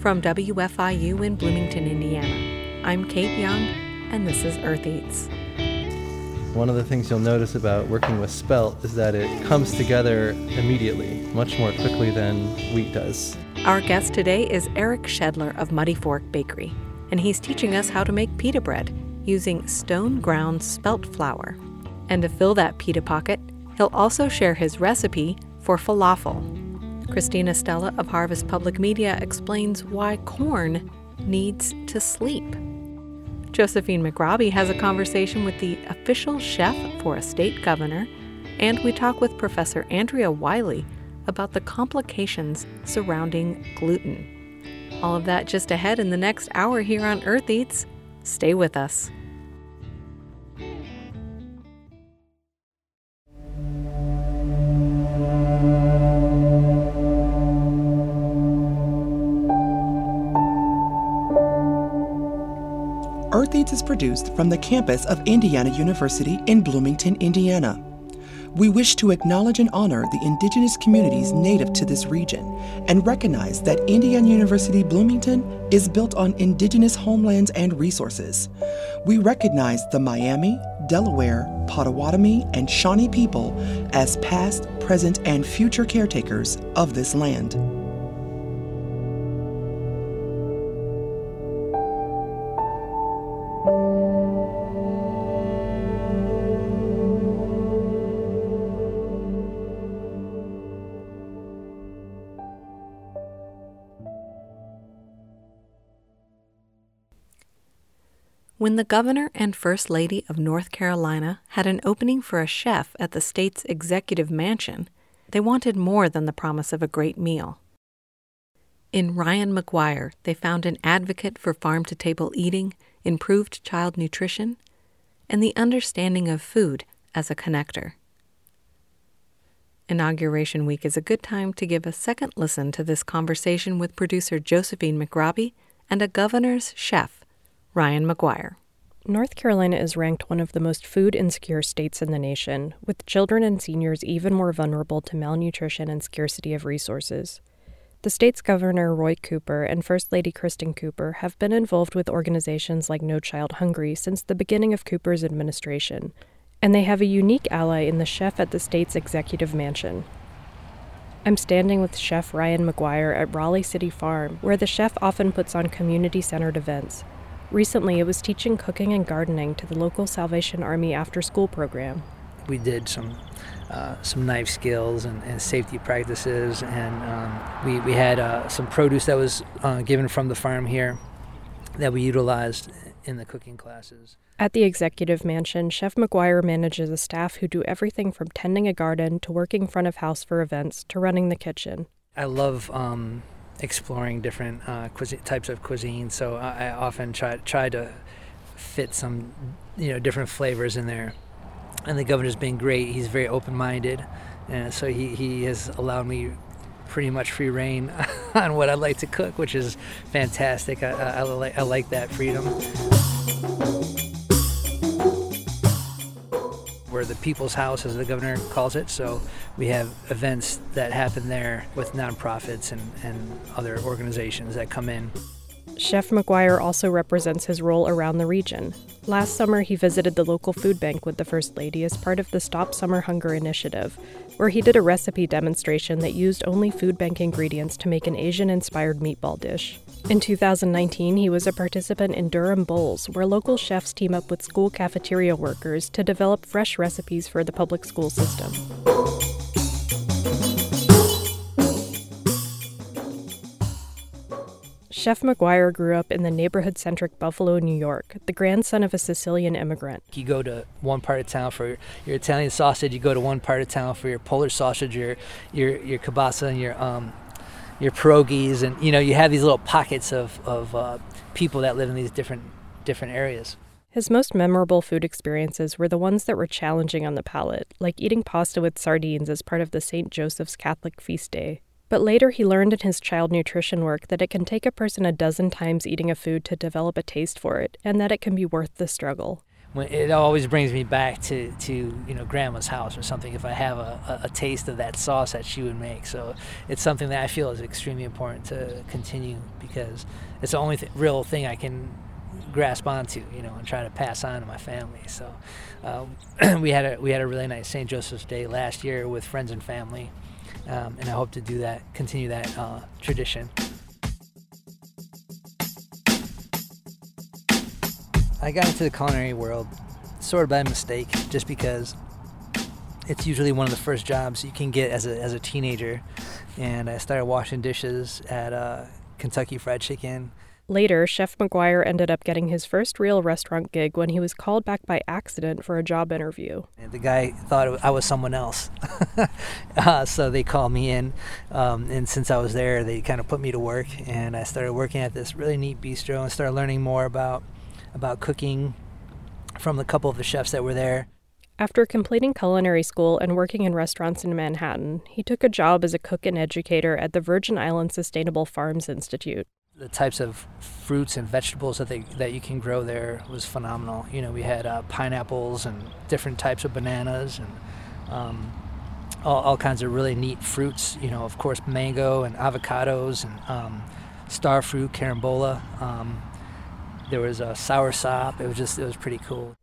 From WFIU in Bloomington, Indiana, I'm Kate Young, and this is Earth Eats. One of the things you'll notice about working with spelt is that it comes together immediately, much more quickly than wheat does. Our guest today is Eric Schedler of Muddy Fork Bakery, and he's teaching us how to make pita bread using stone ground spelt flour. And to fill that pita pocket, he'll also share his recipe for falafel. Christina Stella of Harvest Public Media explains why corn needs to sleep. Josephine McRobbie has a conversation with the official chef for a state governor, and we talk with Professor Andrea Wiley about the complications surrounding gluten. All of that just ahead in the next hour here on Earth Eats. Stay with us. Earth Eats is produced from the campus of Indiana University in Bloomington, Indiana. We wish to acknowledge and honor the indigenous communities native to this region and recognize that Indiana University Bloomington is built on indigenous homelands and resources. We recognize the Miami, Delaware, Potawatomi, and Shawnee people as past, present, and future caretakers of this land. When the governor and first lady of North Carolina had an opening for a chef at the state's executive mansion, they wanted more than the promise of a great meal. In Ryan McGuire, they found an advocate for farm to table eating, improved child nutrition, and the understanding of food as a connector. Inauguration week is a good time to give a second listen to this conversation with producer Josephine McRobbie and a governor's chef, Ryan McGuire. North Carolina is ranked one of the most food insecure states in the nation, with children and seniors even more vulnerable to malnutrition and scarcity of resources. The state's governor, Roy Cooper, and First Lady Kristin Cooper have been involved with organizations like No Child Hungry since the beginning of Cooper's administration, and they have a unique ally in the chef at the state's executive mansion. I'm standing with Chef Ryan McGuire at Raleigh City Farm, where the chef often puts on community centered events, Recently, it was teaching cooking and gardening to the local Salvation Army after school program. We did some uh, some knife skills and, and safety practices, and um, we, we had uh, some produce that was uh, given from the farm here that we utilized in the cooking classes. At the executive mansion, Chef McGuire manages a staff who do everything from tending a garden to working front of house for events to running the kitchen. I love um, exploring different uh, types of cuisine. So I, I, often try try to fit some you know different flavors in there. And the governor's been great. He's very open minded, and so he, he has allowed me pretty much free rein on what I like to cook, which is fantastic. I, I, I, I like that freedom. The people's house, as the governor calls it. So we have events that happen there with nonprofits and, and other organizations that come in. Chef McGuire also represents his role around the region. Last summer, he visited the local food bank with the First Lady as part of the Stop Summer Hunger initiative, where he did a recipe demonstration that used only food bank ingredients to make an Asian inspired meatball dish. In 2019, he was a participant in Durham Bowls, where local chefs team up with school cafeteria workers to develop fresh recipes for the public school system. Chef McGuire grew up in the neighborhood centric Buffalo, New York, the grandson of a Sicilian immigrant. You go to one part of town for your Italian sausage, you go to one part of town for your Polish sausage, your your your kielbasa and your um your pierogies and you know, you have these little pockets of of uh, people that live in these different different areas. His most memorable food experiences were the ones that were challenging on the palate, like eating pasta with sardines as part of the St. Joseph's Catholic feast day. But later he learned in his child nutrition work that it can take a person a dozen times eating a food to develop a taste for it, and that it can be worth the struggle. When it always brings me back to, to you know grandma's house or something if I have a, a, a taste of that sauce that she would make. So it's something that I feel is extremely important to continue because it's the only th- real thing I can grasp onto, you know, and try to pass on to my family. So uh, we had a we had a really nice St. Joseph's Day last year with friends and family, um, and I hope to do that, continue that uh, tradition. I got into the culinary world sort of by mistake, just because it's usually one of the first jobs you can get as a, as a teenager. And I started washing dishes at uh, Kentucky Fried Chicken. Later, Chef McGuire ended up getting his first real restaurant gig when he was called back by accident for a job interview. And the guy thought I was someone else. uh, so they called me in. Um, and since I was there, they kind of put me to work. And I started working at this really neat bistro and started learning more about about cooking from a couple of the chefs that were there. After completing culinary school and working in restaurants in Manhattan, he took a job as a cook and educator at the Virgin Islands Sustainable Farms Institute. The types of fruits and vegetables that they that you can grow there was phenomenal. You know, we had uh, pineapples and different types of bananas and um, all, all, kinds of really neat fruits. You know, of course, mango and avocados and um, star fruit, carambola. Um, there was a sour sop. It was just it was pretty cool.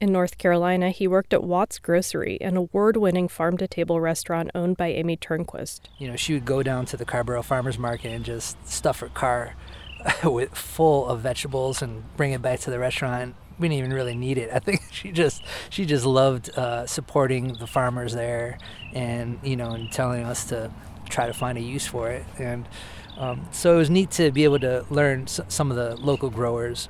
In North Carolina, he worked at Watts Grocery, an award-winning farm-to-table restaurant owned by Amy Tornquist. You know, she would go down to the Carrboro Farmers Market and just stuff her car with full of vegetables and bring it back to the restaurant. We didn't even really need it. I think she just she just loved uh, supporting the farmers there, and you know, and telling us to try to find a use for it. And um, so it was neat to be able to learn s- some of the local growers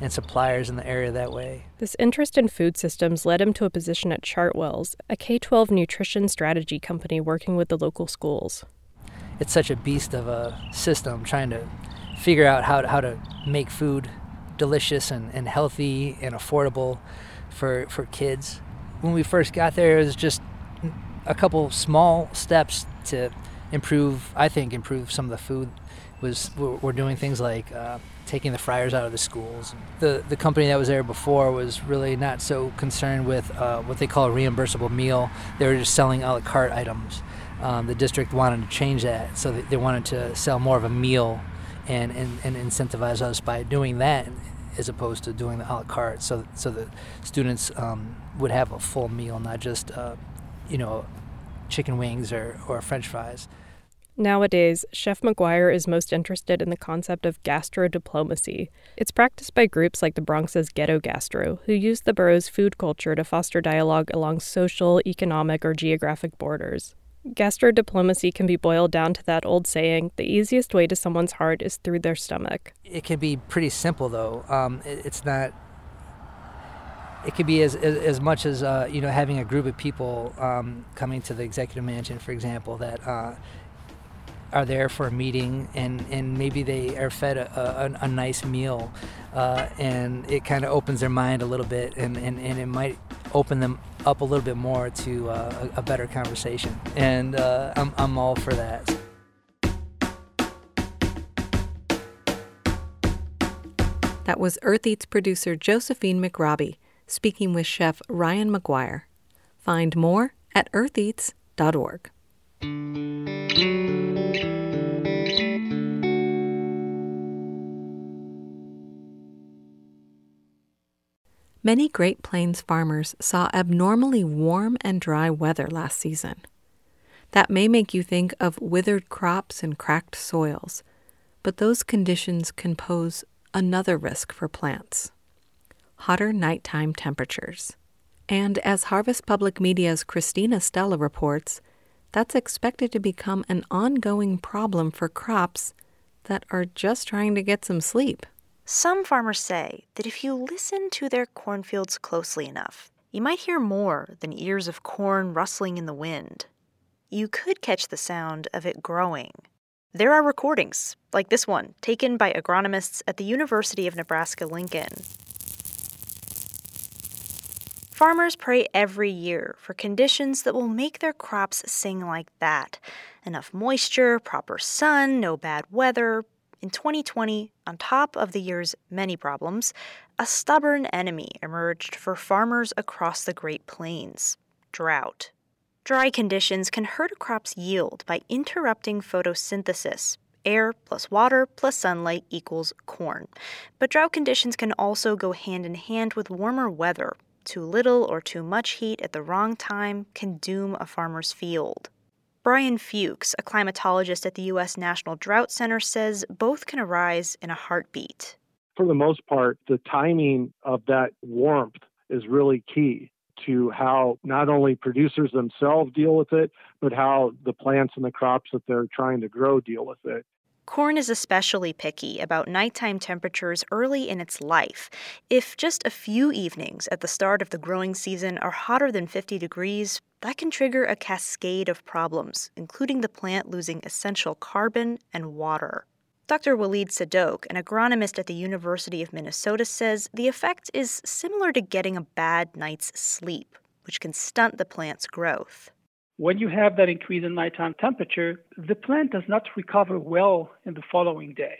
and suppliers in the area that way. This interest in food systems led him to a position at Chartwells, a K 12 nutrition strategy company working with the local schools. It's such a beast of a system trying to figure out how to, how to make food delicious and, and healthy and affordable for, for kids. When we first got there, it was just a couple small steps to improve, I think, improve some of the food. Was we're, doing things like uh, taking the fryers out of the schools. The the company that was there before was really not so concerned with uh, what they call a reimbursable meal. They were just selling a la carte items. Um, the district wanted to change that, so they wanted to sell more of a meal and, and, and incentivize us by doing that as opposed to doing the a la carte. So so the students um, would have a full meal, not just uh, you know chicken wings or, or French fries. Nowadays, Chef McGuire is most interested in the concept of gastro diplomacy. It's practiced by groups like the Bronx's Ghetto Gastro, who use the borough's food culture to foster dialogue along social, economic, or geographic borders. Gastro diplomacy can be boiled down to that old saying the easiest way to someone's heart is through their stomach. It can be pretty simple, though. Um, it, it's not. It could be as, as, as much as uh, you know having a group of people um, coming to the executive mansion, for example, that uh, are there for a meeting and, and maybe they are fed a, a, a nice meal uh, and it kind of opens their mind a little bit and, and, and it might open them up a little bit more to uh, a, a, better conversation. And uh, I'm, I'm all for that. That was Earth Eats producer Josephine McRobbie speaking with chef Ryan McGuire. Find more at eartheats.org. Many Great Plains farmers saw abnormally warm and dry weather last season. That may make you think of withered crops and cracked soils, but those conditions can pose another risk for plants hotter nighttime temperatures. And as Harvest Public Media's Christina Stella reports, that's expected to become an ongoing problem for crops that are just trying to get some sleep. Some farmers say that if you listen to their cornfields closely enough, you might hear more than ears of corn rustling in the wind. You could catch the sound of it growing. There are recordings, like this one, taken by agronomists at the University of Nebraska Lincoln. Farmers pray every year for conditions that will make their crops sing like that enough moisture, proper sun, no bad weather, in 2020, on top of the year's many problems, a stubborn enemy emerged for farmers across the Great Plains drought. Dry conditions can hurt a crop's yield by interrupting photosynthesis. Air plus water plus sunlight equals corn. But drought conditions can also go hand in hand with warmer weather. Too little or too much heat at the wrong time can doom a farmer's field. Brian Fuchs, a climatologist at the U.S. National Drought Center, says both can arise in a heartbeat. For the most part, the timing of that warmth is really key to how not only producers themselves deal with it, but how the plants and the crops that they're trying to grow deal with it. Corn is especially picky about nighttime temperatures early in its life. If just a few evenings at the start of the growing season are hotter than 50 degrees, that can trigger a cascade of problems, including the plant losing essential carbon and water. Dr. Walid Sadok, an agronomist at the University of Minnesota, says the effect is similar to getting a bad night's sleep, which can stunt the plant's growth. When you have that increase in nighttime temperature, the plant does not recover well in the following day.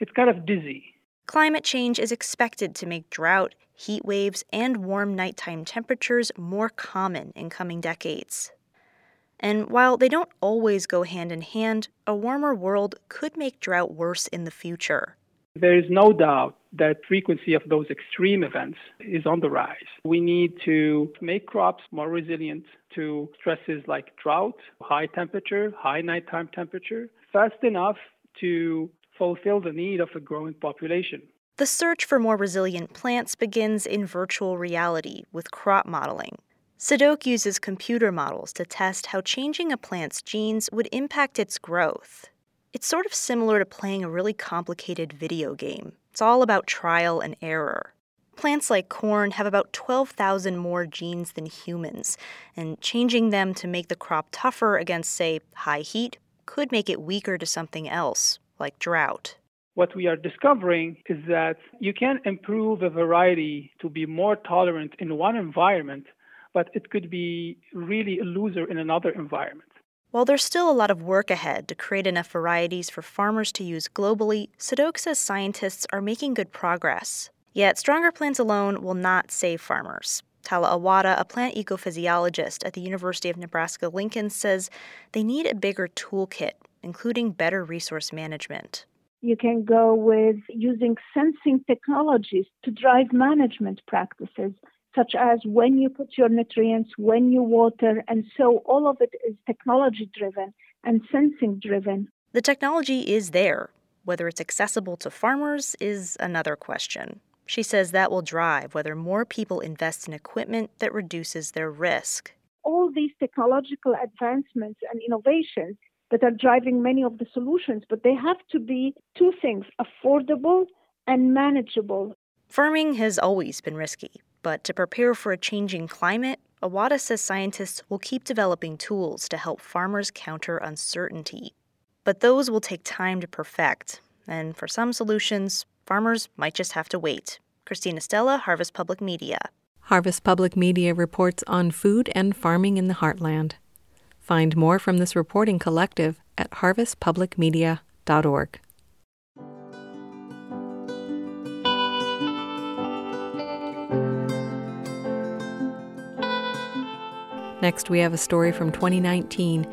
It's kind of dizzy. Climate change is expected to make drought, heat waves, and warm nighttime temperatures more common in coming decades. And while they don't always go hand in hand, a warmer world could make drought worse in the future. There is no doubt that frequency of those extreme events is on the rise. We need to make crops more resilient to stresses like drought, high temperature, high nighttime temperature, fast enough to fulfill the need of a growing population. The search for more resilient plants begins in virtual reality with crop modeling. Sadok uses computer models to test how changing a plant's genes would impact its growth. It's sort of similar to playing a really complicated video game. It's all about trial and error. Plants like corn have about 12,000 more genes than humans, and changing them to make the crop tougher against, say, high heat could make it weaker to something else, like drought. What we are discovering is that you can improve a variety to be more tolerant in one environment, but it could be really a loser in another environment. While there's still a lot of work ahead to create enough varieties for farmers to use globally, Sadok says scientists are making good progress. Yet, stronger plants alone will not save farmers. Tala Awada, a plant ecophysiologist at the University of Nebraska Lincoln, says they need a bigger toolkit, including better resource management. You can go with using sensing technologies to drive management practices such as when you put your nutrients, when you water, and so all of it is technology driven and sensing driven. The technology is there. Whether it's accessible to farmers is another question. She says that will drive whether more people invest in equipment that reduces their risk. All these technological advancements and innovations that are driving many of the solutions, but they have to be two things affordable and manageable. Farming has always been risky, but to prepare for a changing climate, Awada says scientists will keep developing tools to help farmers counter uncertainty. But those will take time to perfect, and for some solutions, farmers might just have to wait. Christina Stella, Harvest Public Media. Harvest Public Media reports on food and farming in the heartland. Find more from this reporting collective at harvestpublicmedia.org. Next, we have a story from 2019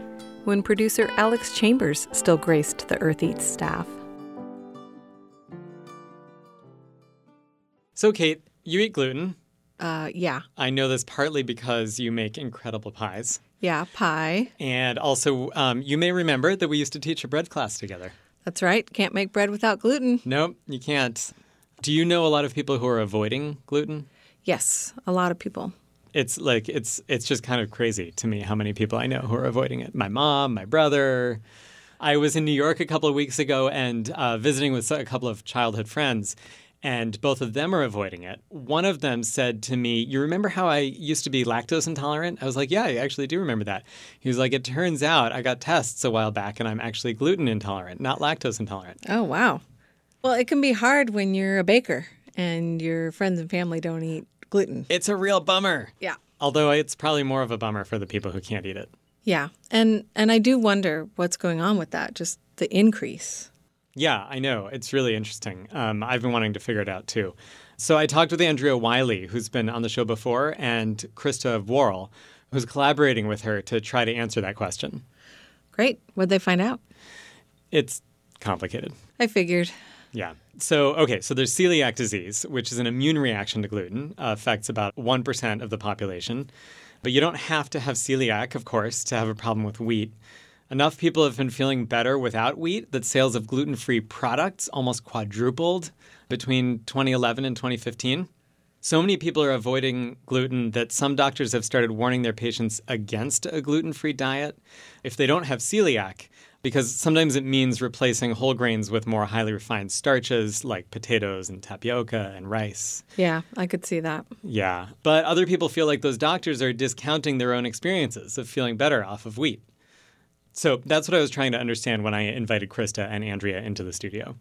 when producer Alex Chambers still graced the Earth Eats staff. So, Kate, you eat gluten. Uh, yeah. I know this partly because you make incredible pies. Yeah, pie. And also, um, you may remember that we used to teach a bread class together. That's right. Can't make bread without gluten. Nope, you can't. Do you know a lot of people who are avoiding gluten? Yes, a lot of people it's like it's it's just kind of crazy to me how many people I know who are avoiding it. My mom, my brother. I was in New York a couple of weeks ago and uh, visiting with a couple of childhood friends, and both of them are avoiding it. One of them said to me, You remember how I used to be lactose intolerant? I was like, Yeah, I actually do remember that. He was like, It turns out I got tests a while back and I'm actually gluten intolerant, not lactose intolerant. Oh, wow. Well, it can be hard when you're a baker and your friends and family don't eat gluten. It's a real bummer. Yeah. Although it's probably more of a bummer for the people who can't eat it. Yeah. And and I do wonder what's going on with that, just the increase. Yeah, I know. It's really interesting. Um, I've been wanting to figure it out too. So I talked with Andrea Wiley, who's been on the show before, and Krista Worrell, who's collaborating with her to try to answer that question. Great. What'd they find out? It's complicated. I figured. Yeah. So, okay, so there's celiac disease, which is an immune reaction to gluten, uh, affects about 1% of the population. But you don't have to have celiac, of course, to have a problem with wheat. Enough people have been feeling better without wheat that sales of gluten free products almost quadrupled between 2011 and 2015. So many people are avoiding gluten that some doctors have started warning their patients against a gluten free diet if they don't have celiac, because sometimes it means replacing whole grains with more highly refined starches like potatoes and tapioca and rice. Yeah, I could see that. Yeah, but other people feel like those doctors are discounting their own experiences of feeling better off of wheat. So that's what I was trying to understand when I invited Krista and Andrea into the studio.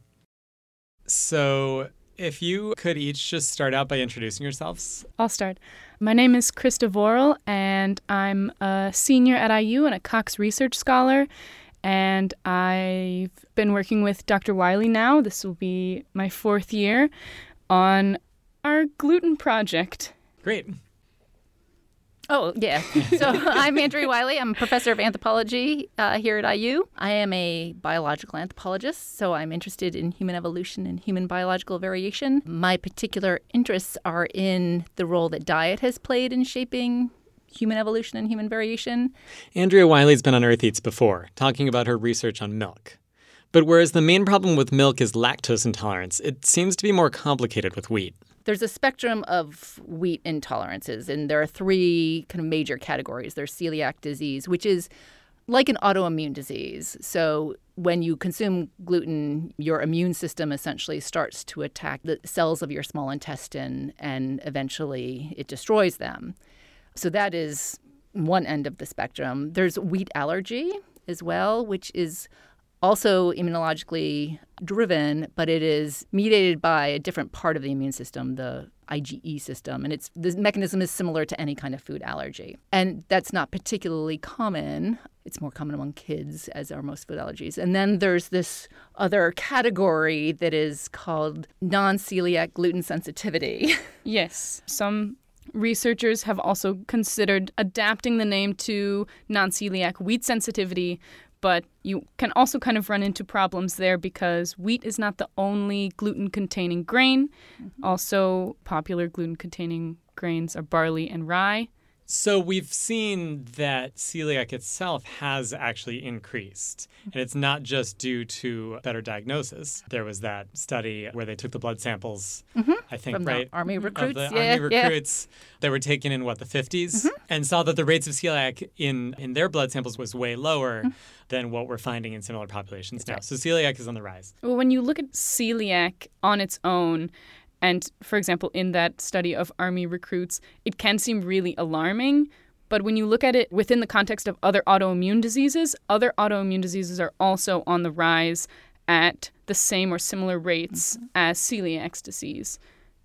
So, if you could each just start out by introducing yourselves. I'll start. My name is Krista Worrell, and I'm a senior at IU and a Cox Research Scholar. And I've been working with Dr. Wiley now. This will be my fourth year on our gluten project. Great. Oh, yeah. So I'm Andrea Wiley. I'm a professor of anthropology uh, here at IU. I am a biological anthropologist, so I'm interested in human evolution and human biological variation. My particular interests are in the role that diet has played in shaping human evolution and human variation. Andrea Wiley's been on Earth Eats before, talking about her research on milk. But whereas the main problem with milk is lactose intolerance, it seems to be more complicated with wheat there's a spectrum of wheat intolerances, and there are three kind of major categories. There's celiac disease, which is like an autoimmune disease. So when you consume gluten, your immune system essentially starts to attack the cells of your small intestine, and eventually it destroys them. So that is one end of the spectrum. There's wheat allergy as well, which is also immunologically driven, but it is mediated by a different part of the immune system, the IgE system, and it's the mechanism is similar to any kind of food allergy. And that's not particularly common. It's more common among kids, as are most food allergies. And then there's this other category that is called non celiac gluten sensitivity. yes. Some researchers have also considered adapting the name to non celiac wheat sensitivity, but you can also kind of run into problems there because wheat is not the only gluten containing grain. Mm-hmm. Also, popular gluten containing grains are barley and rye. So we've seen that celiac itself has actually increased. And it's not just due to better diagnosis. There was that study where they took the blood samples, mm-hmm. I think, From right? Army recruits. Of the yeah, Army recruits yeah. that were taken in, what, the 50s? Mm-hmm. And saw that the rates of celiac in, in their blood samples was way lower mm-hmm. than what we're finding in similar populations That's now. right. So celiac is on the rise. Well, when you look at celiac on its own, and for example, in that study of Army recruits, it can seem really alarming but when you look at it within the context of other autoimmune diseases, other autoimmune diseases are also on the rise at the same or similar rates mm-hmm. as celiac disease.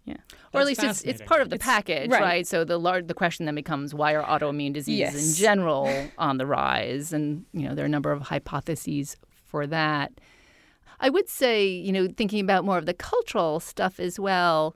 Yeah. or at least it's, it's part of the it's, package, right. right. So the large, the question then becomes why are autoimmune diseases yes. in general on the rise? And you know there are a number of hypotheses for that. I would say, you know, thinking about more of the cultural stuff as well.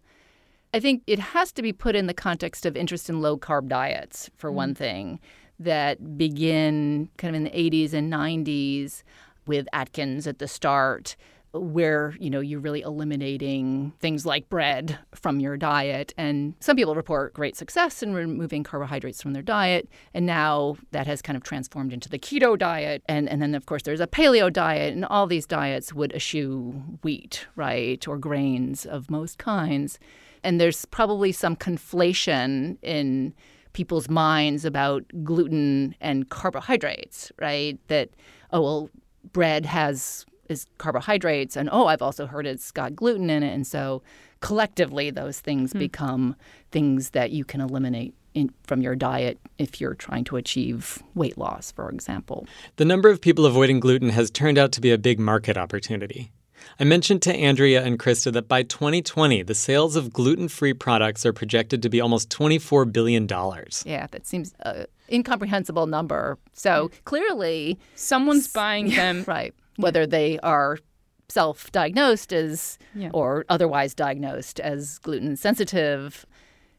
I think it has to be put in the context of interest in low carb diets, for mm. one thing, that begin kind of in the 80s and 90s with Atkins at the start where you know you're really eliminating things like bread from your diet. And some people report great success in removing carbohydrates from their diet. And now that has kind of transformed into the keto diet. And and then of course there's a paleo diet. And all these diets would eschew wheat right or grains of most kinds. And there's probably some conflation in people's minds about gluten and carbohydrates, right? That, oh, well, bread has is carbohydrates and oh i've also heard it's got gluten in it and so collectively those things hmm. become things that you can eliminate in, from your diet if you're trying to achieve weight loss for example the number of people avoiding gluten has turned out to be a big market opportunity I mentioned to Andrea and Krista that by 2020, the sales of gluten free products are projected to be almost $24 billion. Yeah, that seems an incomprehensible number. So clearly, someone's buying them. right. Whether they are self diagnosed as Yeah. or otherwise diagnosed as gluten sensitive,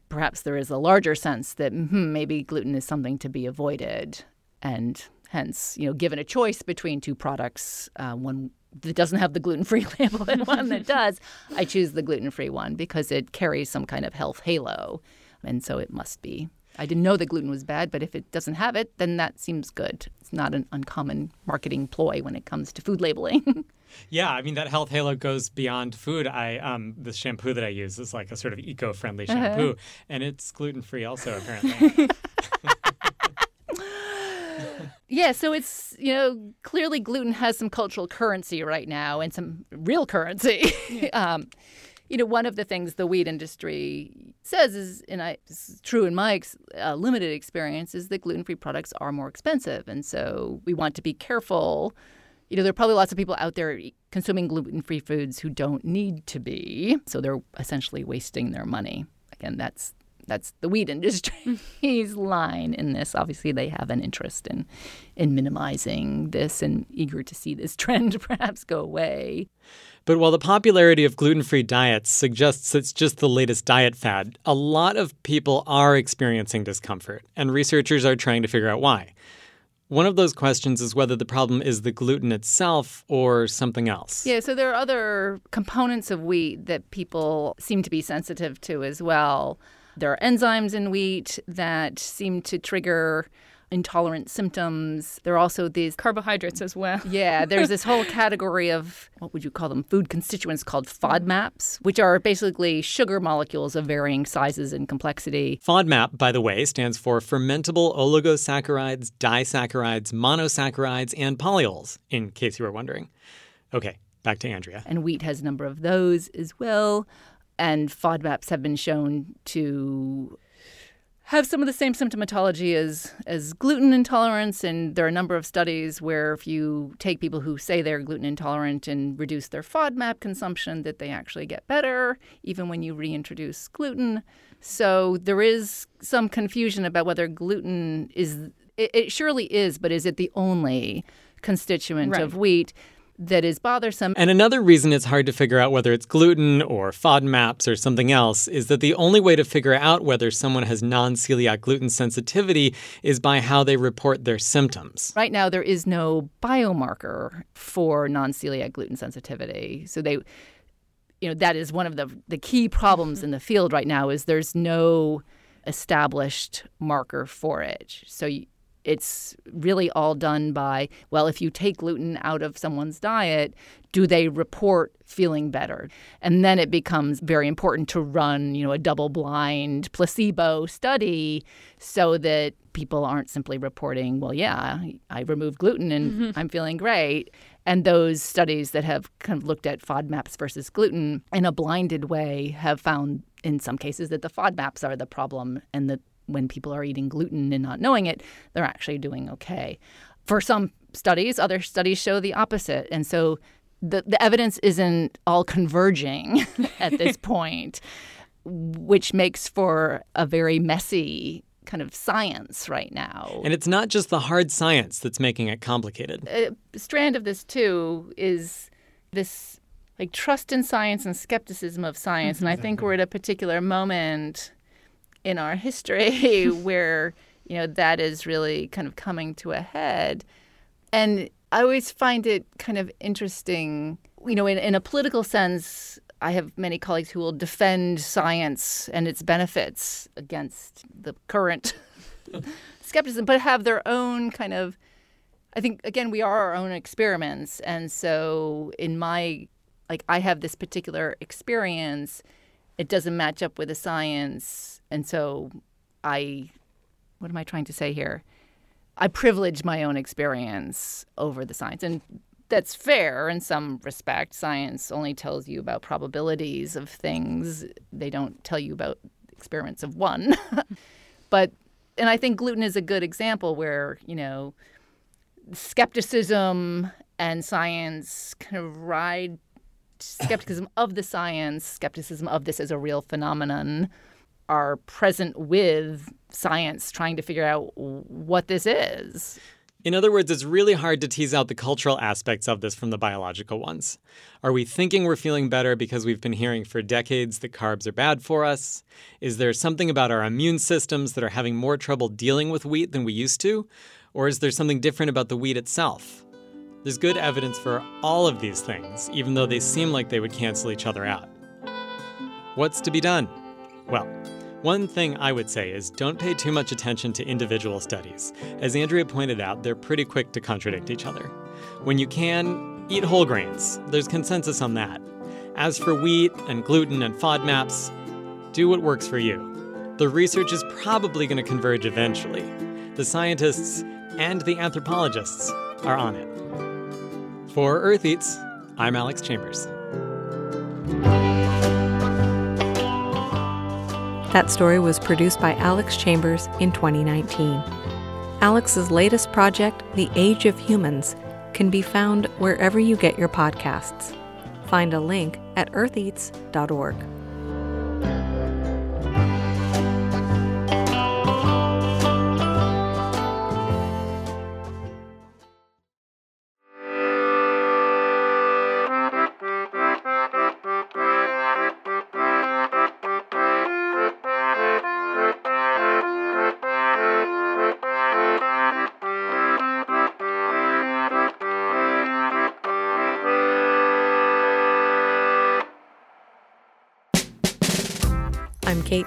perhaps there is a larger sense that hmm, maybe gluten is something to be avoided. And hence, you know, given a choice between two products, uh, one that doesn't have the gluten free label and one that does, I choose the gluten free one because it carries some kind of health halo. And so it must be. I didn't know that gluten was bad, but if it doesn't have it, then that seems good. It's not an uncommon marketing ploy when it comes to food labeling. Yeah, I mean that health halo goes beyond food. I um the shampoo that I use is like a sort of eco-friendly Uh-huh. shampoo, and it's gluten-free also apparently. Yeah, so it's, you know, clearly gluten has some cultural currency right now and some real currency. um, you know, one of the things the wheat industry says is, and I, is true in my ex, uh, limited experience, is that gluten free products are more expensive. And so we want to be careful. You know, there are probably lots of people out there consuming gluten free foods who don't need to be. So they're essentially wasting their money. Again, that's that's the wheat industry's line in this. Obviously, they have an interest in in minimizing this and eager to see this trend perhaps go away. But while the popularity of gluten free diets suggests it's just the latest diet fad, a lot of people are experiencing discomfort, and researchers are trying to figure out why. One of those questions is whether the problem is the gluten itself or something else. Yeah, so there are other components of wheat that people seem to be sensitive to as well. There are enzymes in wheat that seem to trigger intolerant symptoms. There are also these carbohydrates as well. Yeah, there's this whole category of what would you call them? Food constituents called FODMAPs, which are basically sugar molecules of varying sizes and complexity. FODMAP, by the way, stands for fermentable oligosaccharides, disaccharides, monosaccharides, and polyols, in case you were wondering. Okay, back to Andrea. And wheat has a number of those as well. And FODMAPs have been shown to have some of the same symptomatology as, as gluten intolerance. And there are a number of studies where if you take people who say they're gluten intolerant and reduce their FODMAP consumption, that they actually get better, even when you reintroduce gluten. So there is some confusion about whether gluten is, it, it surely is, but is it the only constituent Right. of wheat? That is bothersome. And another reason it's hard to figure out whether it's gluten or FODMAPs or something else is that the only way to figure out whether someone has non celiac gluten sensitivity is by how they report their symptoms. Right now, there is no biomarker for non celiac gluten sensitivity. So they, you know, that is one of the the key problems in the field right now is there's no established marker for it. So y- it's really all done by well, if you take gluten out of someone's diet, do they report feeling better? And then it becomes very important to run, you know, a double-blind placebo study so that people aren't simply reporting, well, yeah, I removed gluten and mm-hmm. I'm feeling great. And those studies that have kind of looked at FODMAPs versus gluten in a blinded way have found in some cases that the FODMAPs are the problem and that when people are eating gluten and not knowing it, they're actually doing okay. For some studies, other studies show the opposite. And so the, the evidence isn't all converging at this point, which makes for a very messy kind of science right now. And it's not just the hard science that's making it complicated. a strand of this too is this like trust in science and skepticism of science and i think we're at a particular moment in our history where you know that is really kind of coming to a head. And i always find it kind of interesting you know in, in a political sense i have many colleagues who will defend science and its benefits against the current skepticism but have their own kind of I think again we are our own experiments, and so in my like I have this particular experience, it doesn't match up with the science, and so I, what am I trying to say here? I privilege my own experience over the science, and that's fair in some respect. Science only tells you about probabilities of things; they don't tell you about experiments of one. but and I think gluten is a good example where you know skepticism and science kind of ride skepticism of the science, skepticism of this as a real phenomenon are present with science trying to figure out what this is. In other words, it's really hard to tease out the cultural aspects of this from the biological ones. Are we thinking we're feeling better because we've been hearing for decades that carbs are bad for us? Is there something about our immune systems that are having more trouble dealing with wheat than we used to? Or is there something different about the wheat itself? There's good evidence for all of these things, even though they seem like they would cancel each other out. What's to be done? Well, one thing I would say is don't pay too much attention to individual studies. As Andrea pointed out, they're pretty quick to contradict each other. When you can, eat whole grains. There's consensus on that. As for wheat and gluten and FODMAPs, do what works for you. The research is probably going to converge eventually. The scientists and the anthropologists are on it. For Earth Eats, I'm Alex Chambers. That story was produced by Alex Chambers in 2019. Alex's latest project, The Age of Humans, can be found wherever you get your podcasts. Find a link at eartheats.org.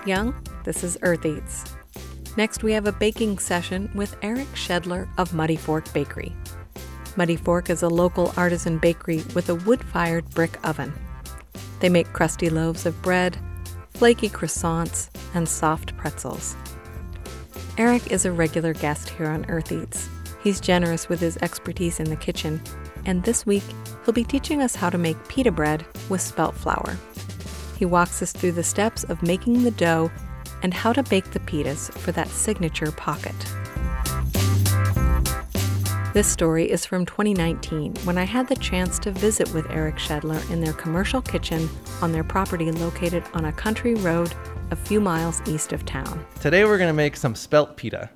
Young. This is Earth Eats. Next, we have a baking session with Eric Schedler of Muddy Fork Bakery. Muddy Fork is a local artisan bakery with a wood fired brick oven. They make crusty loaves of bread, flaky croissants, and soft pretzels. Eric is a regular guest here on Earth Eats. He's generous with his expertise in the kitchen, and this week he'll be teaching us how to make pita bread with spelt flour. He walks us through the steps of making the dough and how to bake the pitas for that signature pocket. This story is from 2019 when I had the chance to visit with Eric Schedler in their commercial kitchen on their property located on a country road a few miles east of town. Today we're going to make some spelt pita.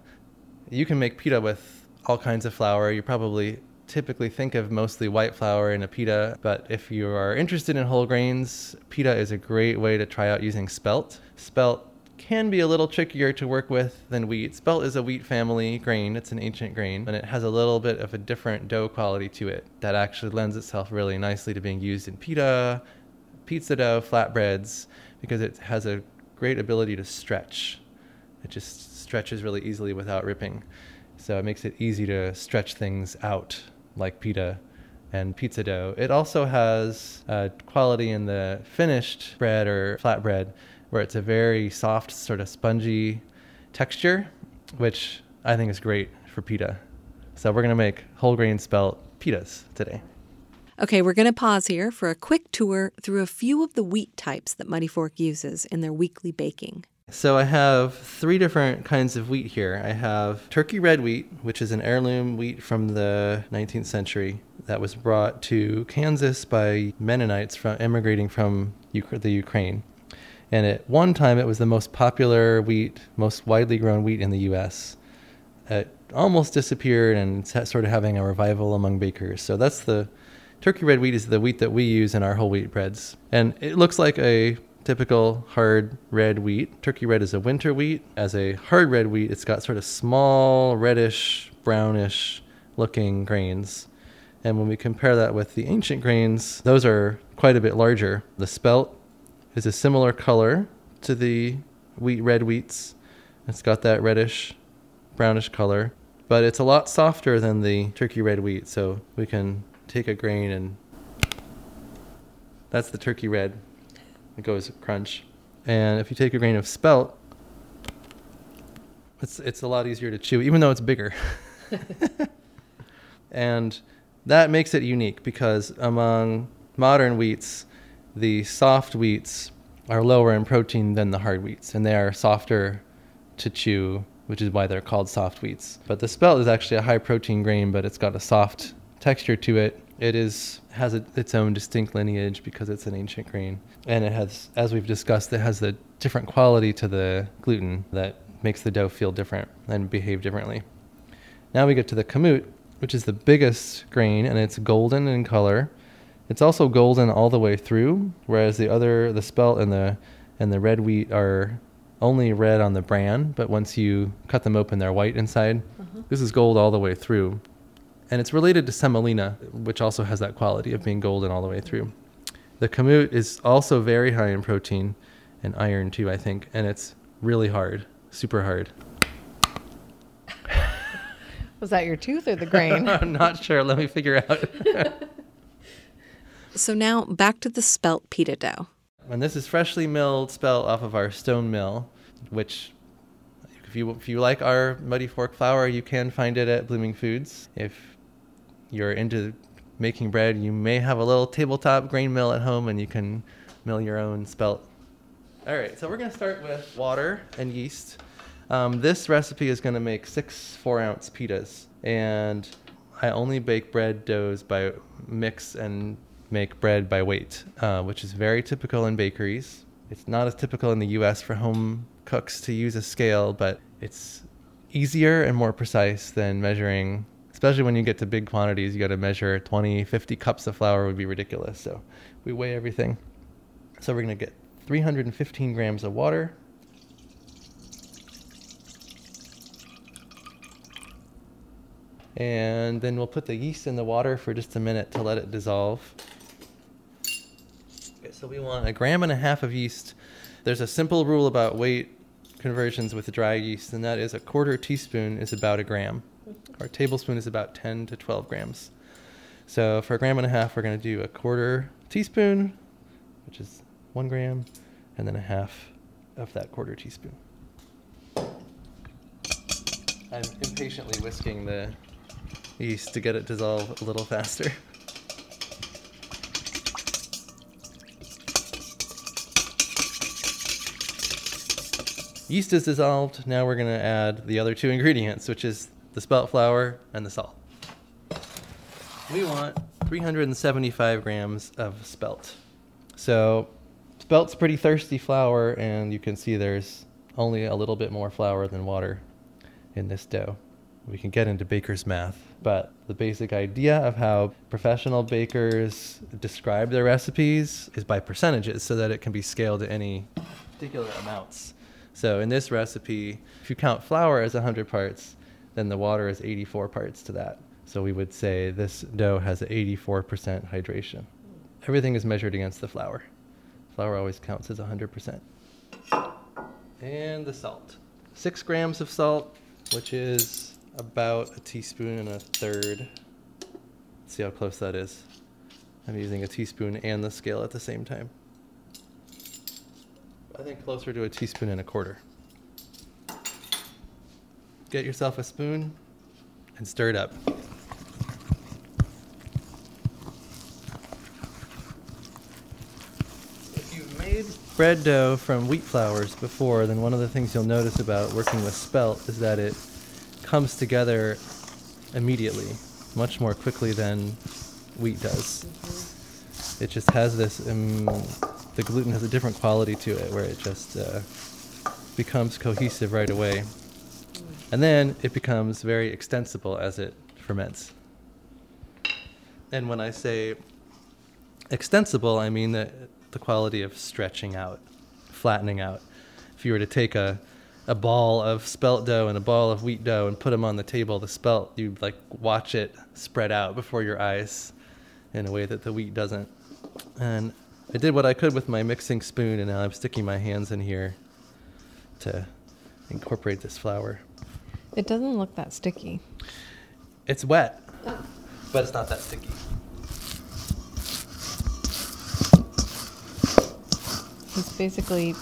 You can make pita with all kinds of flour. You probably typically think of mostly white flour in a pita, but if you are interested in whole grains, pita is a great way to try out using spelt. Spelt can be a little trickier to work with than wheat. Spelt is a wheat family grain, it's an ancient grain, and it has a little bit of a different dough quality to it that actually lends itself really nicely to being used in pita, pizza dough, flatbreads, because it has a great ability to stretch. It just stretches really easily without ripping. So it makes it easy to stretch things out like pita and pizza dough. It also has a quality in the finished bread or flatbread where it's a very soft, sort of spongy texture, which I think is great for pita. So we're going to make whole grain spelt pitas today. Okay, we're going to pause here for a quick tour through a few of the wheat types that Muddy Fork uses in their weekly baking. So I have three different kinds of wheat here. I have Turkey red wheat, which is an heirloom wheat from the 19th century that was brought to Kansas by Mennonites from immigrating from the Ukraine. And at one time, it was the most popular wheat, most widely grown wheat in the U.S. It almost disappeared and it's sort of having a revival among bakers. So that's the turkey red wheat is the wheat that we use in our whole wheat breads. And it looks like a typical hard red wheat. Turkey red is a winter wheat. As a hard red wheat, it's got sort of small, reddish, brownish looking grains. And when we compare that with the ancient grains, those are quite a bit larger. The spelt is a similar color to the wheat red wheats. It's got that reddish, brownish color, but it's a lot softer than the turkey red wheat. So we can take a grain and that's the turkey red. It goes crunch. And if you take a grain of spelt, it's it's a lot easier to chew, even though it's bigger. and that makes it unique because among modern wheats, the soft wheats are lower in protein than the hard wheats, and they are softer to chew, which is why they're called soft wheats. But the spelt is actually a high protein grain, but it's got a soft texture to it. It is has a, its own distinct lineage because it's an ancient grain, and it has, as we've discussed, it has a different quality to the gluten that makes the dough feel different and behave differently. Now we get to the kamut, which is the biggest grain, and it's golden in color. It's also golden all the way through, whereas the other, the spelt and the and the red wheat are only red on the bran, but once you cut them open, they're white inside. Mm-hmm. This is gold all the way through. And it's related to semolina, which also has that quality of being golden all the way through. The kamut is also very high in protein and iron too, I think, and it's really hard, super hard. Was that your tooth or the grain? I'm not sure. Let me figure out. So now back to the spelt pita dough. and this is freshly milled spelt off of our stone mill, which if you if you like our muddy fork flour, you can find it at Blooming Foods. If you're into making bread, you may have a little tabletop grain mill at home and you can mill your own spelt. All right, so we're to start with water and yeast. Um, this recipe is to make six four ounce pitas, and I only bake bread doughs by mix and make bread by weight, uh, which is very typical in bakeries. It's not as typical in the US for home cooks to use a scale, but it's easier and more precise than measuring, especially when you get to big quantities. You got to measure 20, 50 cups of flour would be ridiculous. So we weigh everything. So we're going to get 315 grams of water. And then we'll put the yeast in the water for just a minute to let it dissolve. Okay, so we want a gram and a half of yeast. There's a simple rule about weight conversions with dry yeast, and that is a quarter teaspoon is about a gram. Our tablespoon is about 10 to 12 grams. So for a gram and a half, we're going to do a quarter teaspoon, which is one gram, and then a half of that quarter teaspoon. I'm impatiently whisking the yeast to get it dissolve a little faster. Yeast is dissolved. Now we're going to add the other two ingredients, which is the spelt flour and the salt. We want 375 grams of spelt. So, spelt's pretty thirsty flour, and you can see there's only a little bit more flour than water in this dough. We can get into baker's math, but the basic idea of how professional bakers describe their recipes is by percentages so that it can be scaled to any particular amounts. So in this recipe, if you count flour as 100 parts, then the water is 84 parts to that. So we would say this dough has 84% hydration. Everything is measured against the flour. Flour always counts as 100%. And the salt. Six grams of salt, which is about a teaspoon and a third. Let's see how close that is. I'm using a teaspoon and the scale at the same time. I think closer to a teaspoon and a quarter. Get yourself a spoon and stir it up. If you've made bread dough from wheat flours before, then one of the things you'll notice about working with spelt is that it comes together immediately, much more quickly than wheat does. It just has this, um, the gluten has a different quality to it where it just uh, becomes cohesive right away. And then it becomes very extensible as it ferments. And when I say extensible, I mean the, the quality of stretching out, flattening out. If you were to take a, a ball of spelt dough and a ball of wheat dough and put them on the table, the spelt, you'd like watch it spread out before your eyes in a way that the wheat doesn't. And I did what I could with my mixing spoon, and now I'm sticking my hands in here to incorporate this flour. It doesn't look that sticky. It's wet, oh. but it's not that sticky. He's basically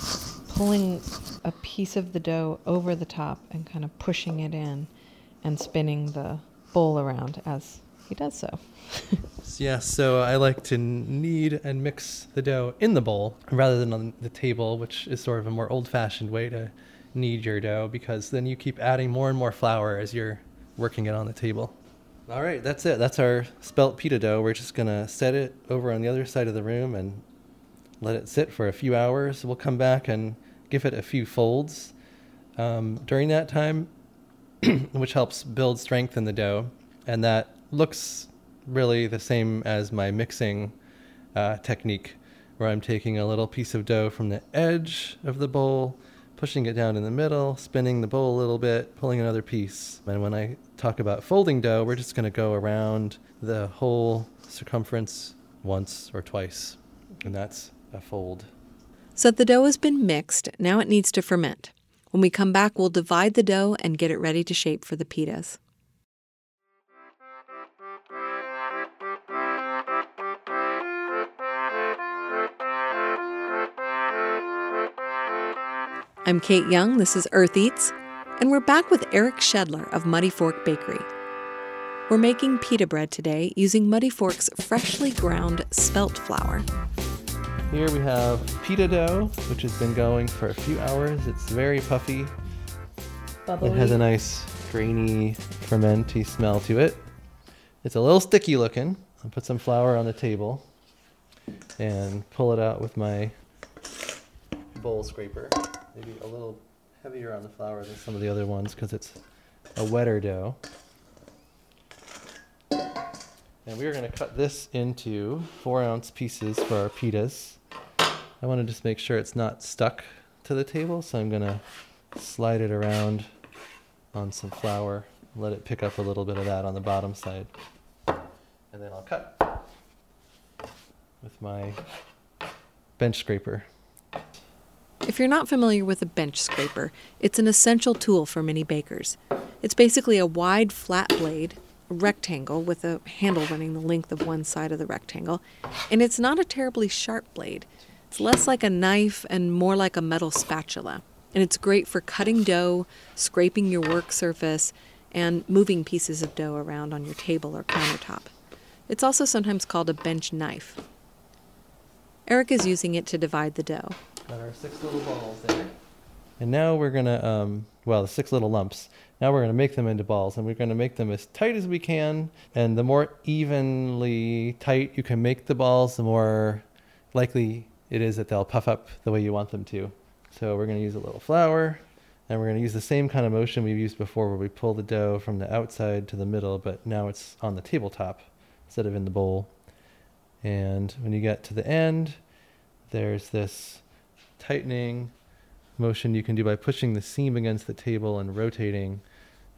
pulling a piece of the dough over the top and kind of pushing it in and spinning the bowl around as he does so. Yeah, so I like to knead and mix the dough in the bowl rather than on the table, which is sort of a more old fashioned way to knead your dough because then you keep adding more and more flour as you're working it on the table. All right, that's it. That's our spelt pita dough. We're just going to set it over on the other side of the room and let it sit for a few hours. We'll come back and give it a few folds. Um, during that time, which helps build strength in the dough. And that looks really the same as my mixing uh, technique, where I'm taking a little piece of dough from the edge of the bowl, pushing it down in the middle, spinning the bowl a little bit, pulling another piece. And when I talk about folding dough, we're just going to go around the whole circumference once or twice. And that's a fold. So the dough has been mixed. Now it needs to ferment. When we come back, we'll divide the dough and get it ready to shape for the pitas. I'm Kate Young, this is Earth Eats, and we're back with Eric Schedler of Muddy Fork Bakery. We're making pita bread today using Muddy Fork's freshly ground spelt flour. Here we have pita dough, which has been going for a few hours. It's very puffy. Bubbly. It has a nice grainy, fermenty smell to it. It's a little sticky looking. I'll put some flour on the table and pull it out with my bowl scraper. Maybe a little heavier on the flour than some of the other ones because it's a wetter dough. And we are going to cut this into four ounce pieces for our pitas. I want to just make sure it's not stuck to the table, so I'm going to slide it around on some flour, let it pick up a little bit of that on the bottom side. And then I'll cut with my bench scraper. If you're not familiar with a bench scraper, it's an essential tool for many bakers. It's basically a wide, flat blade, a rectangle with a handle running the length of one side of the rectangle, and it's not a terribly sharp blade. It's less like a knife and more like a metal spatula. And it's great for cutting dough, scraping your work surface, and moving pieces of dough around on your table or countertop. It's also sometimes called a bench knife. Eric is using it to divide the dough. Got our six little balls there. And now we're going to, um, well, the six little lumps. Now we're going to make them into balls, and we're going to make them as tight as we can. And the more evenly tight you can make the balls, the more likely it is that they'll puff up the way you want them to. So we're going to use a little flour, and we're going to use the same kind of motion we've used before where we pull the dough from the outside to the middle, but now it's on the tabletop instead of in the bowl. And when you get to the end, there's this tightening motion you can do by pushing the seam against the table and rotating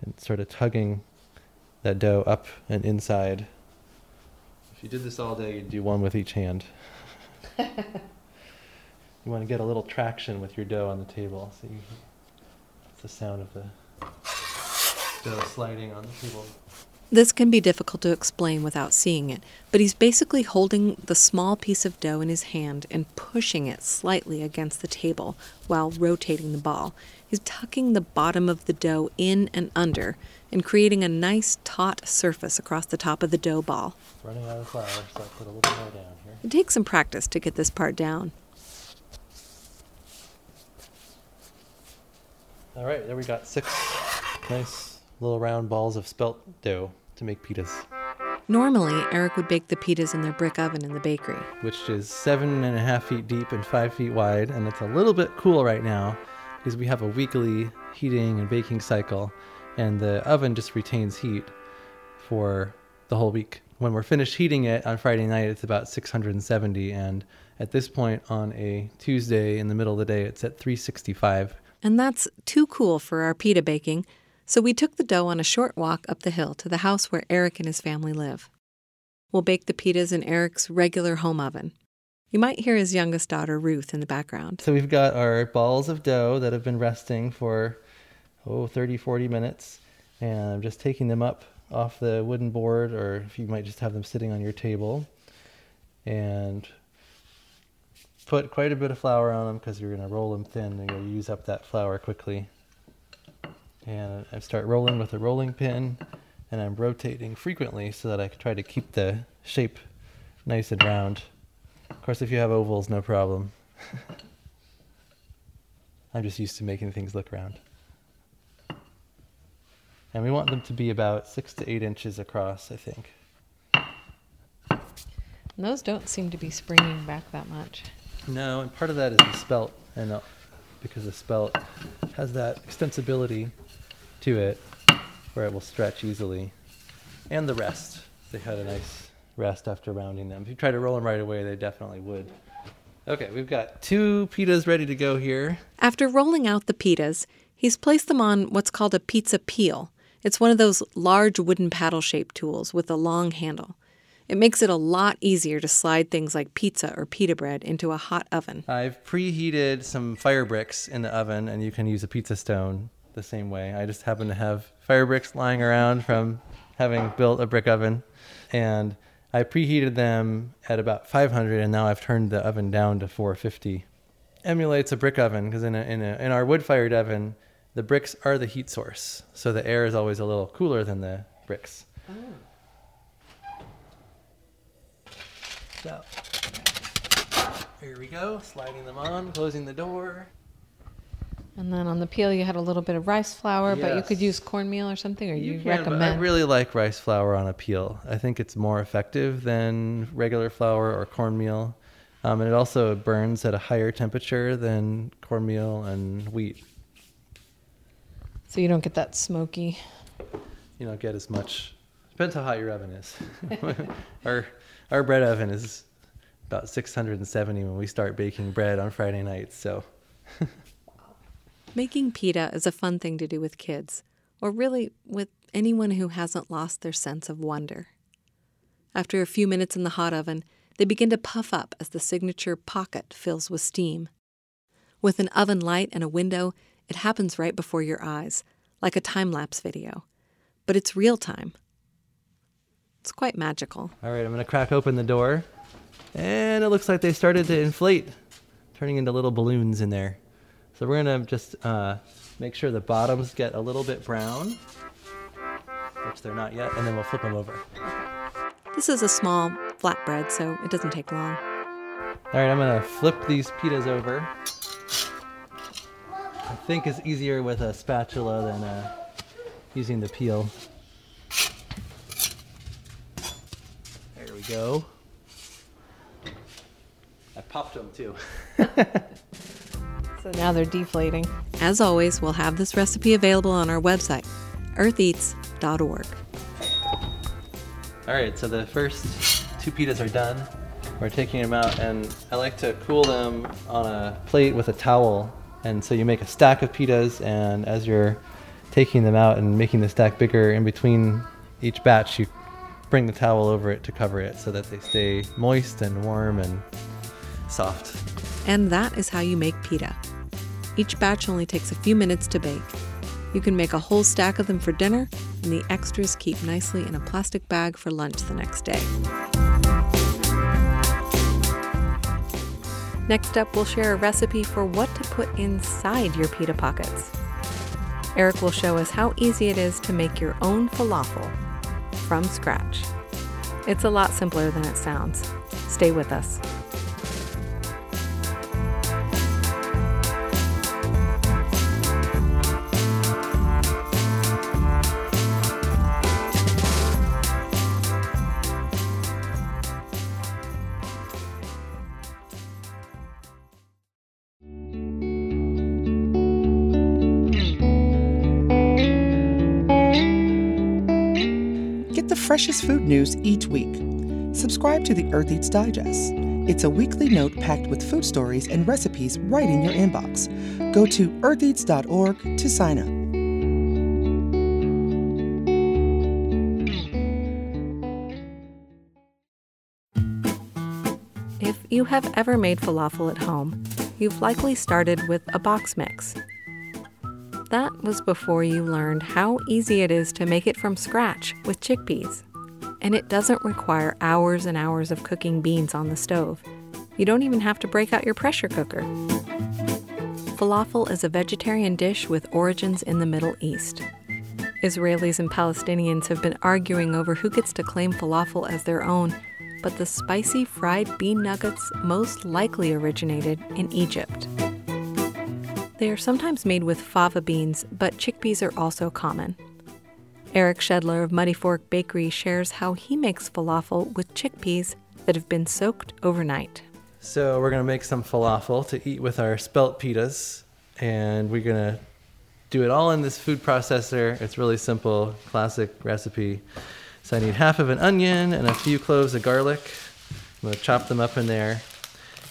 and sort of tugging that dough up and inside. If you did this all day, you'd do one with each hand. you want to get a little traction with your dough on the table. So you, that's the sound of the dough sliding on the table. This can be difficult to explain without seeing it, but he's basically holding the small piece of dough in his hand and pushing it slightly against the table while rotating the ball. He's tucking the bottom of the dough in and under and creating a nice taut surface across the top of the dough ball. Running out of flour, so I put a little more down here. It takes some practice to get this part down. All right, there we got six nice little round balls of spelt dough to make pitas, Normally, Eric would bake the pitas in their brick oven in the bakery. which is seven and a half feet deep and five feet wide, and it's a little bit cool right now because we have a weekly heating and baking cycle, and the oven just retains heat for the whole week. When we're finished heating it on Friday night, it's about 670, and at this point on a Tuesday in the middle of the day, it's at 365. And that's too cool for our pita baking, so we took the dough on a short walk up the hill to the house where Eric and his family live. We'll bake the pitas in Eric's regular home oven. You might hear his youngest daughter, Ruth, in the background. So we've got our balls of dough that have been resting for, oh, 30, 40 minutes. And I'm just taking them up off the wooden board, or if you might just have them sitting on your table. And put quite a bit of flour on them because you're going to roll them thin and you'll use up that flour quickly. And I start rolling with a rolling pin and I'm rotating frequently so that I can try to keep the shape nice and round. Of course, if you have ovals, no problem. I'm just used to making things look round. And we want them to be about six to eight inches across, I think. And those don't seem to be springing back that much. No, and part of that is the spelt, and uh, because the spelt has that extensibility to it, where it will stretch easily. And the rest. They had a nice rest after rounding them. If you try to roll them right away, they definitely would. Okay, we've got two pitas ready to go here. After rolling out the pitas, he's placed them on what's called a pizza peel. It's one of those large wooden paddle shaped tools with a long handle. It makes it a lot easier to slide things like pizza or pita bread into a hot oven. I've preheated some fire bricks in the oven, and you can use a pizza stone the same way. I just happen to have fire bricks lying around from having built a brick oven. And I preheated them at about 500, and now I've turned the oven down to 450. Emulates a brick oven because in, a, in, a, in our wood fired oven, the bricks are the heat source. So the air is always a little cooler than the bricks. Oh. So here we go, sliding them on, closing the door. And then on the peel, you had a little bit of rice flour, but you could use cornmeal or something, or you, You can, but I really like rice flour on a peel. I think it's more effective than regular flour or cornmeal. Um, and it also burns at a higher temperature than cornmeal and wheat. so you don't get that smoky. You don't get as much. Depends how hot your oven is. our our bread oven is about 670 when we start baking bread on Friday nights. So Making pita is a fun thing to do with kids, or really with anyone who hasn't lost their sense of wonder. After a few minutes in the hot oven, they begin to puff up as the signature pocket fills with steam. With an oven light and a window, it happens right before your eyes, like a time lapse video. But it's real time. It's quite magical. All right, I'm going to crack open the door. And it looks like they started to inflate, turning into little balloons in there. So we're to just uh, make sure the bottoms get a little bit brown, which they're not yet, and then we'll flip them over. This is a small flatbread, so it doesn't take long. All right, I'm to flip these pitas over. I think it's easier with a spatula than uh, using the peel. There we go. I popped them too. So now they're deflating. As always, we'll have this recipe available on our website, eartheats.org. All right, so the first two pitas are done. We're taking them out, and I like to cool them on a plate with a towel. And so you make a stack of pitas, and as you're taking them out and making the stack bigger in between each batch, you bring the towel over it to cover it so that they stay moist and warm and soft. And that is how you make pita. Each batch only takes a few minutes to bake. You can make a whole stack of them for dinner, and the extras keep nicely in a plastic bag for lunch the next day. Next up, we'll share a recipe for what to put inside your pita pockets. Eric will show us how easy it is to make your own falafel from scratch. It's a lot simpler than it sounds. Stay with us. Freshest food news each week. Subscribe to the Earth Eats Digest. It's a weekly note packed with food stories and recipes right in your inbox. Go to eartheats.org to sign up. If you have ever made falafel at home, you've likely started with a box mix. That was before you learned how easy it is to make it from scratch with chickpeas. And it doesn't require hours and hours of cooking beans on the stove. You don't even have to break out your pressure cooker. Falafel is a vegetarian dish with origins in the Middle East. Israelis and Palestinians have been arguing over who gets to claim falafel as their own, but the spicy fried bean nuggets most likely originated in Egypt. They are sometimes made with fava beans, but chickpeas are also common. Eric Schedler of Muddy Fork Bakery shares how he makes falafel with chickpeas that have been soaked overnight. So we're gonna make some falafel to eat with our spelt pitas, and we're gonna do it all in this food processor. It's really simple, classic recipe. So I need half of an onion and a few cloves of garlic. I'm gonna chop them up in there.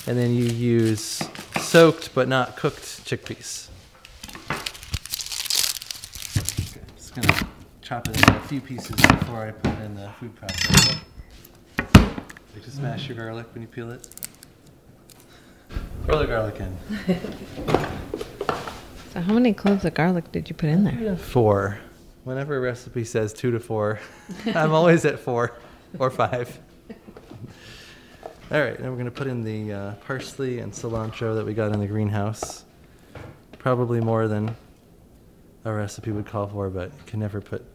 And then you use soaked but not cooked chickpeas. Okay, just gonna chop it into a few pieces before I put it in the food processor. Like to smash your garlic when you peel it. Throw the garlic in. So, how many cloves of garlic did you put in there? Four. Whenever a recipe says two to four, I'm always at four or five. All right, now we're going to put in the uh, parsley and cilantro that we got in the greenhouse. Probably more than a recipe would call for, but you can never put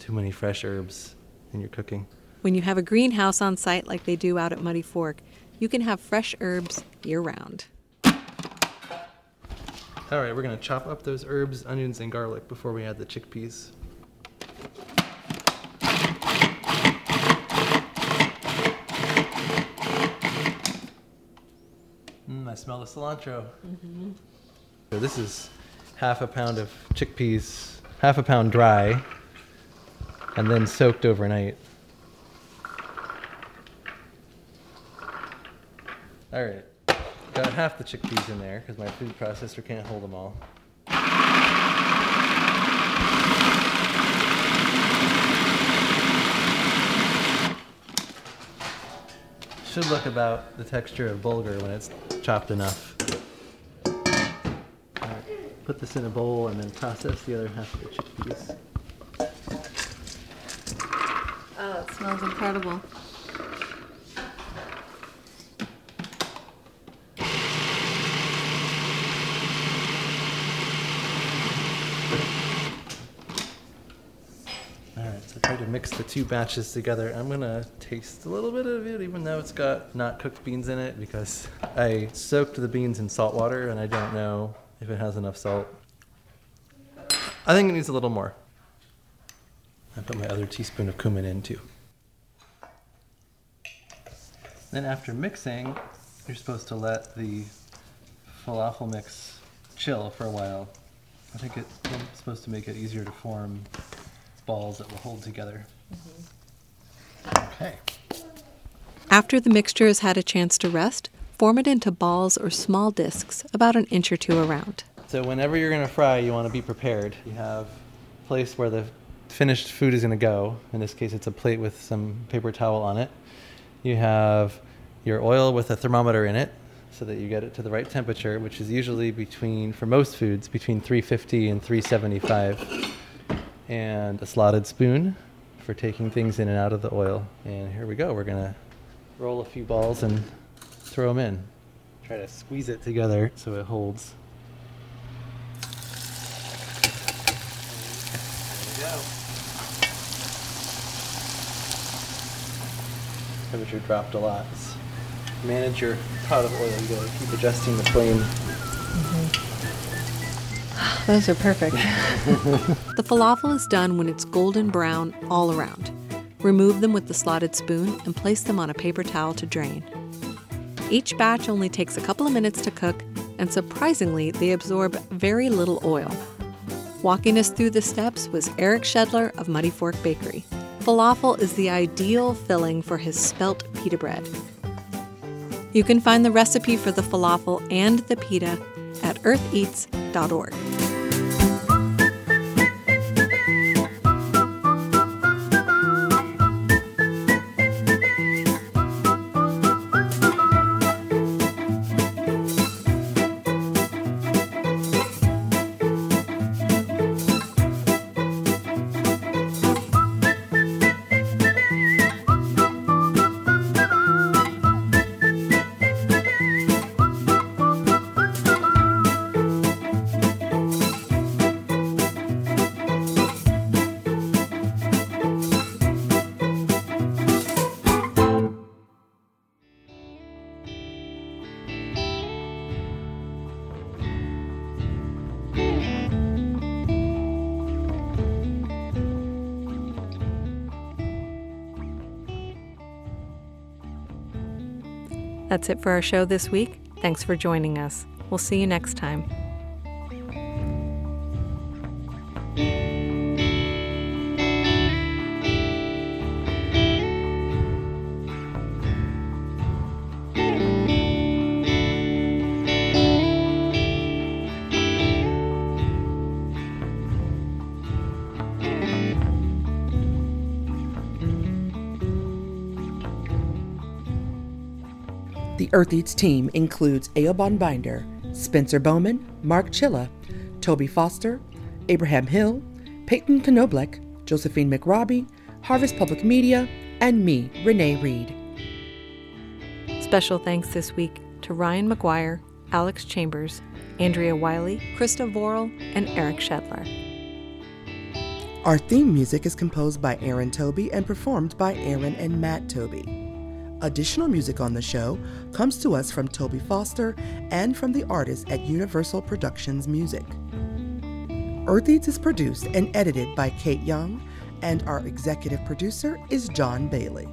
too many fresh herbs in your cooking. When you have a greenhouse on site like they do out at Muddy Fork, you can have fresh herbs year round. All right, we're going to chop up those herbs, onions, and garlic before we add the chickpeas. Mm, I smell the cilantro. So this is half a pound of chickpeas, half a pound dry, and then soaked overnight. All right, got half the chickpeas in there because my food processor can't hold them all. Should look about the texture of bulgur when it's chopped enough. Put this in a bowl and then process the other half of the chickpeas. Oh, it smells incredible. All right, so try to mix the two batches together. I'm gonna taste a little bit of it, even though it's got not cooked beans in it, because I soaked the beans in salt water and I don't know if it has enough salt. I think it needs a little more. I put my other teaspoon of cumin in too. Then after mixing, you're supposed to let the falafel mix chill for a while. I think it's supposed to make it easier to form balls that will hold together. Mm-hmm. Okay. After the mixture has had a chance to rest, form it into balls or small discs about an inch or two around. So whenever you're going to fry, you want to be prepared. You have a place where the finished food is going to go. In this case, it's a plate with some paper towel on it. You have your oil with a thermometer in it so that you get it to the right temperature, which is usually between, for most foods, between 350 and 375. And a slotted spoon for taking things in and out of the oil. And here we go. We're going to roll a few balls and throw them in. Try to squeeze it together so it holds. Temperature dropped a lot. Let's manage your pot of oil. You gotta keep adjusting the flame. Mm-hmm. Those are perfect. the falafel is done when it's golden brown all around. Remove them with the slotted spoon and place them on a paper towel to drain. Each batch only takes a couple of minutes to cook, and surprisingly, they absorb very little oil. Walking us through the steps was Eric Schedler of Muddy Fork Bakery. Falafel is the ideal filling for his spelt pita bread. You can find the recipe for the falafel and the pita at eartheats.org. That's it for our show this week. Thanks for joining us. We'll see you next time. The Earth Eats team includes Eoban Binder, Spencer Bowman, Mark Chilla, Toby Foster, Abraham Hill, Peyton Knoblech, Josephine McRobbie, Harvest Public Media, and me, Renee Reed. Special thanks this week to Ryan McGuire, Alex Chambers, Andrea Wiley, Krista Vorel, and Eric Schedler. Our theme music is composed by Aaron Tobey and performed by Aaron and Matt Tobey. Additional music on the show comes to us from Toby Foster and from the artists at Universal Productions Music. Earth Eats is produced and edited by Kate Young, and our executive producer is John Bailey.